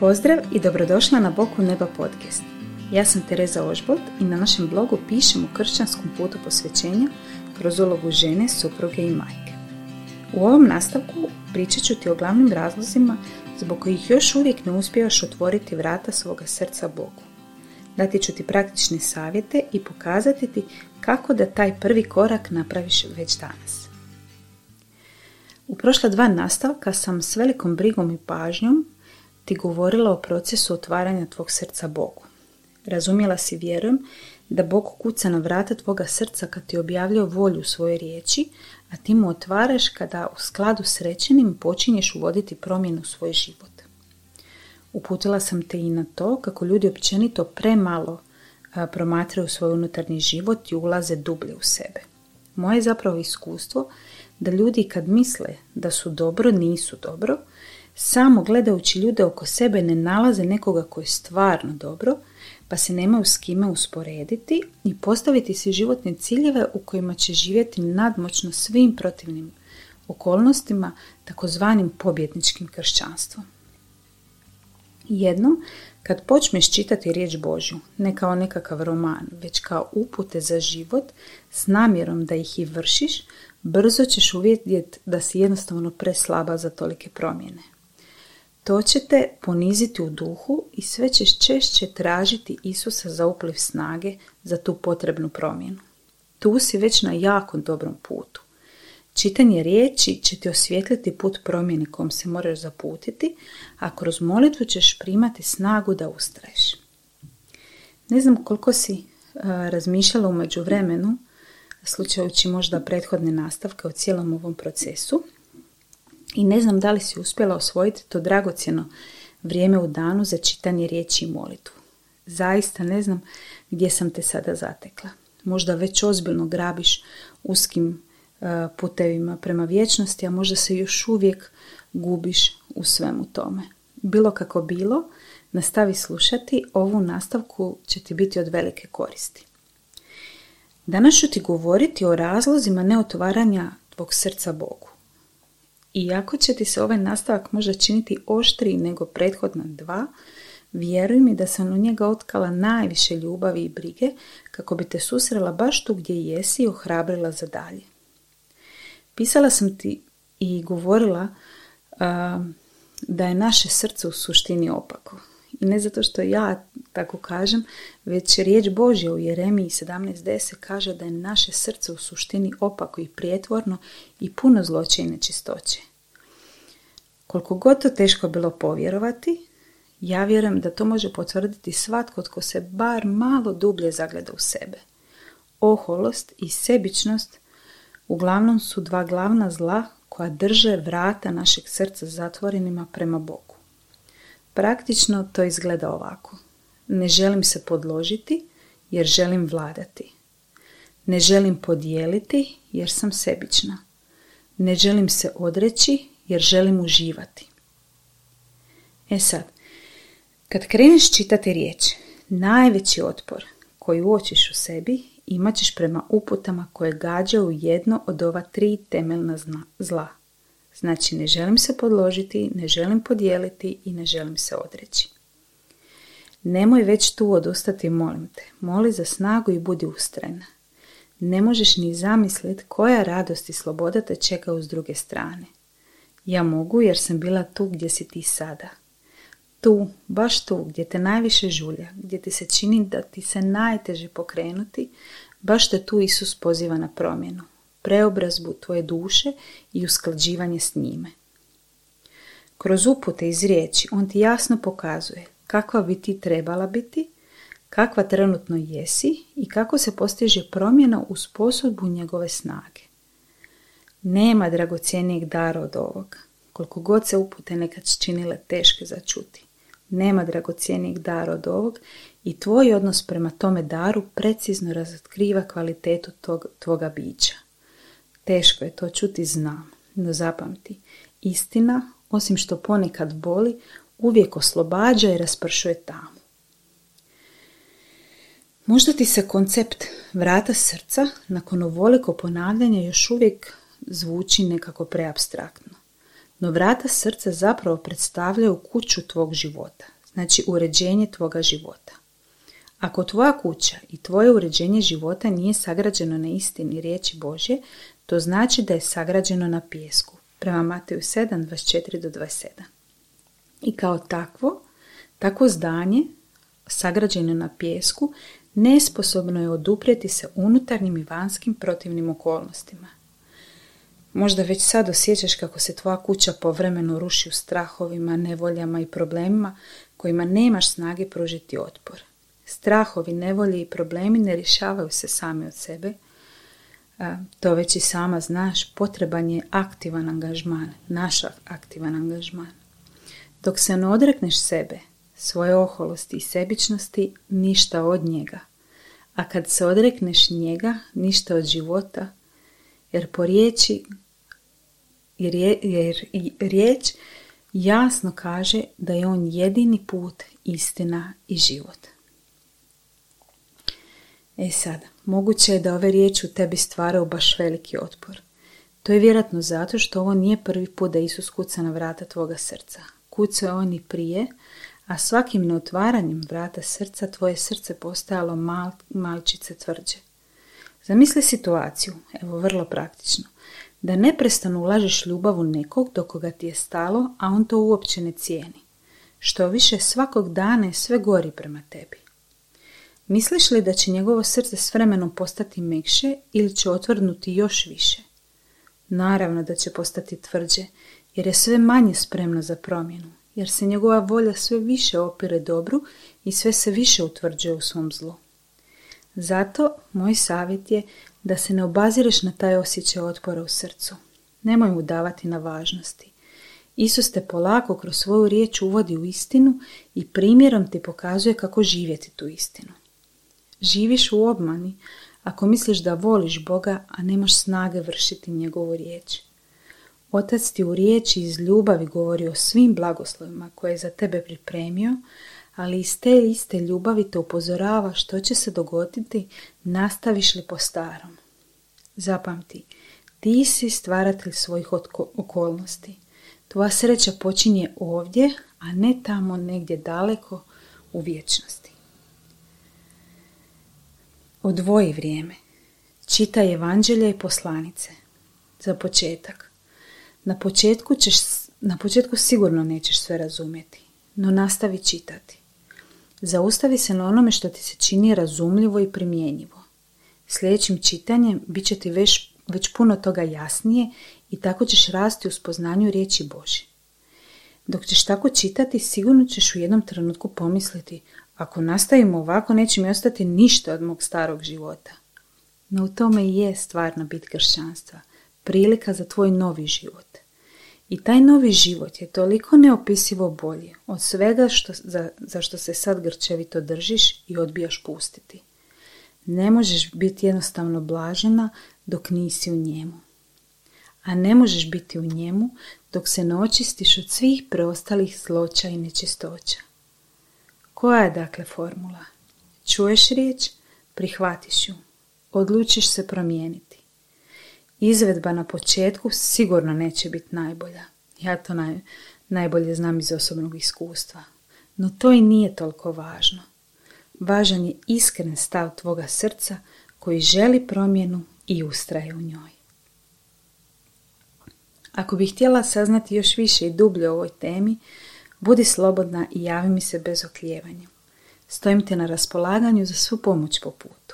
Pozdrav i dobrodošla na Boku neba podcast. Ja sam Tereza Ožbolt i na našem blogu pišem o kršćanskom putu posvećenja kroz ulogu žene, supruge i majke. U ovom nastavku pričat ću ti o glavnim razlozima zbog kojih još uvijek ne uspijevaš otvoriti vrata svoga srca Bogu. Dati ću ti praktične savjete i pokazati ti kako da taj prvi korak napraviš već danas. U prošla dva nastavka sam s velikom brigom i pažnjom ti govorila o procesu otvaranja tvog srca Bogu. Razumjela si, vjerujem, da Bog kuca na vrata tvoga srca kad ti objavljao volju u svojoj riječi, a ti mu otvaraš kada u skladu s rečenim počinješ uvoditi promjenu u svoj život. Uputila sam te i na to kako ljudi općenito premalo promatraju svoj unutarnji život i ulaze dublje u sebe. Moje zapravo iskustvo da ljudi kad misle da su dobro, nisu dobro, samo gledajući ljude oko sebe ne nalaze nekoga koji je stvarno dobro, pa se nemaju s kime usporediti i postaviti si životne ciljeve u kojima će živjeti nadmoćno svim protivnim okolnostima, takozvanim pobjedničkim kršćanstvom. Jednom, kad počneš čitati riječ Božju, ne kao nekakav roman, već kao upute za život, s namjerom da ih i vršiš, brzo ćeš uvidjeti da si jednostavno preslaba za tolike promjene. To će te poniziti u duhu i sve ćeš češće tražiti Isusa za upliv snage za tu potrebnu promjenu. Tu si već na jako dobrom putu. Čitanje riječi će ti osvijetliti put promjeni kom se moraš zaputiti, a kroz molitvu ćeš primati snagu da ustraješ. Ne znam koliko si razmišljala u međuvremenu, slučajući možda prethodne nastavke o cijelom ovom procesu, i ne znam da li si uspjela osvojiti to dragocjeno vrijeme u danu za čitanje riječi i molitvu. Zaista ne znam gdje sam te sada zatekla. Možda već ozbiljno grabiš uskim e, putevima prema vječnosti, a možda se još uvijek gubiš u svemu tome. Bilo kako bilo, nastavi slušati, ovu nastavku će ti biti od velike koristi. Danas ću ti govoriti o razlozima neotvaranja tvog srca Bogu. Iako će ti se ovaj nastavak možda činiti oštriji nego prethodna dva, vjeruj mi da sam u njega otkala najviše ljubavi i brige kako bi te susrela baš tu gdje jesi i ohrabrila za dalje. Pisala sam ti i govorila da je naše srce u suštini opako. I ne zato što ja tako kažem, već riječ Božja u Jeremiji 17.10 kaže da je naše srce u suštini opako i prijetvorno i puno zloće i nečistoće. Koliko god to teško bilo povjerovati, ja vjerujem da to može potvrditi svatko tko se bar malo dublje zagleda u sebe. Oholost i sebičnost uglavnom su dva glavna zla koja drže vrata našeg srca zatvorenima prema Bogu. Praktično to izgleda ovako. Ne želim se podložiti jer želim vladati. Ne želim podijeliti jer sam sebična. Ne želim se odreći jer želim uživati. E sad, kad kreneš čitati riječ, najveći otpor koji uočiš u sebi imat ćeš prema uputama koje gađaju jedno od ova tri temeljna zla. Znači ne želim se podložiti, ne želim podijeliti i ne želim se odreći. Nemoj već tu odustati, molim te. Moli za snagu i budi ustrajna. Ne možeš ni zamisliti koja radost i sloboda te čeka uz druge strane. Ja mogu jer sam bila tu gdje si ti sada. Tu, baš tu, gdje te najviše žulja, gdje ti se čini da ti se najteže pokrenuti, baš te tu Isus poziva na promjenu, preobrazbu tvoje duše i usklađivanje s njime. Kroz upute iz riječi on ti jasno pokazuje kakva bi ti trebala biti, kakva trenutno jesi i kako se postiže promjena u sposobu njegove snage. Nema dragocjenijeg dara od ovoga, koliko god se upute nekad činile teške za čuti. Nema dragocjenijeg dara od ovog i tvoj odnos prema tome daru precizno razotkriva kvalitetu tog, tvoga bića. Teško je to čuti, znam, no zapamti. Istina, osim što ponekad boli, uvijek oslobađa i raspršuje tamo. Možda ti se koncept vrata srca nakon ovoliko ponavljanja još uvijek zvuči nekako preabstraktno. No vrata srca zapravo predstavljaju kuću tvog života, znači uređenje tvoga života. Ako tvoja kuća i tvoje uređenje života nije sagrađeno na istini riječi Božje, to znači da je sagrađeno na pijesku, prema Mateju 7, 24 do 27. I kao takvo, takvo zdanje, sagrađeno na pijesku, nesposobno je oduprijeti se unutarnjim i vanskim protivnim okolnostima. Možda već sad osjećaš kako se tvoja kuća povremeno ruši u strahovima, nevoljama i problemima kojima nemaš snage pružiti otpor. Strahovi, nevolje i problemi ne rješavaju se sami od sebe. To već i sama znaš, potreban je aktivan angažman, naš aktivan angažman. Dok se ne odrekneš sebe, svoje oholosti i sebičnosti, ništa od njega. A kad se odrekneš njega, ništa od života, jer po riječi, jer, jer riječ jasno kaže da je on jedini put, istina i život. E sad, moguće je da ove riječi u tebi stvaraju baš veliki otpor. To je vjerojatno zato što ovo nije prvi put da Isus kuca na vrata tvoga srca. Kuca je on i prije, a svakim neotvaranjem vrata srca tvoje srce postajalo mal, malčice tvrđe. Zamisli situaciju, evo vrlo praktično, da neprestano ulažeš ljubav u nekog do koga ti je stalo, a on to uopće ne cijeni. Što više svakog dana je sve gori prema tebi. Misliš li da će njegovo srce s vremenom postati mekše ili će otvrnuti još više? Naravno da će postati tvrđe, jer je sve manje spremno za promjenu, jer se njegova volja sve više opire dobru i sve se više utvrđuje u svom zlu. Zato moj savjet je da se ne obazireš na taj osjećaj otpora u srcu. Nemoj mu davati na važnosti. Isus te polako kroz svoju riječ uvodi u istinu i primjerom ti pokazuje kako živjeti tu istinu. Živiš u obmani ako misliš da voliš Boga, a nemaš snage vršiti njegovu riječ. Otac ti u riječi iz ljubavi govori o svim blagoslovima koje je za tebe pripremio, ali iz te iste ljubavi te upozorava što će se dogoditi nastaviš li po starom. Zapamti, ti si stvaratelj svojih okolnosti. Tvoja sreća počinje ovdje, a ne tamo negdje daleko u vječnosti. Odvoji vrijeme. Čitaj evanđelje i poslanice. Za početak. Na početku, ćeš, na početku sigurno nećeš sve razumjeti, no nastavi čitati. Zaustavi se na onome što ti se čini razumljivo i primjenjivo. Sljedećim čitanjem bit će ti već, već puno toga jasnije i tako ćeš rasti u spoznanju riječi Boži. Dok ćeš tako čitati, sigurno ćeš u jednom trenutku pomisliti, ako nastavimo ovako, neće mi ostati ništa od mog starog života. No u tome i je stvarna bit kršćanstva, prilika za tvoj novi život. I taj novi život je toliko neopisivo bolji od svega što, za, za što se sad grčevito držiš i odbijaš pustiti. Ne možeš biti jednostavno blažena dok nisi u njemu. A ne možeš biti u njemu dok se ne očistiš od svih preostalih zloća i nečistoća. Koja je dakle formula? Čuješ riječ, prihvatiš ju, odlučiš se promijeniti. Izvedba na početku sigurno neće biti najbolja. Ja to naj, najbolje znam iz osobnog iskustva. No to i nije toliko važno. Važan je iskren stav tvoga srca koji želi promjenu i ustraje u njoj. Ako bih htjela saznati još više i dublje o ovoj temi, Budi slobodna i javi mi se bez oklijevanja. Stojim te na raspolaganju za svu pomoć po putu.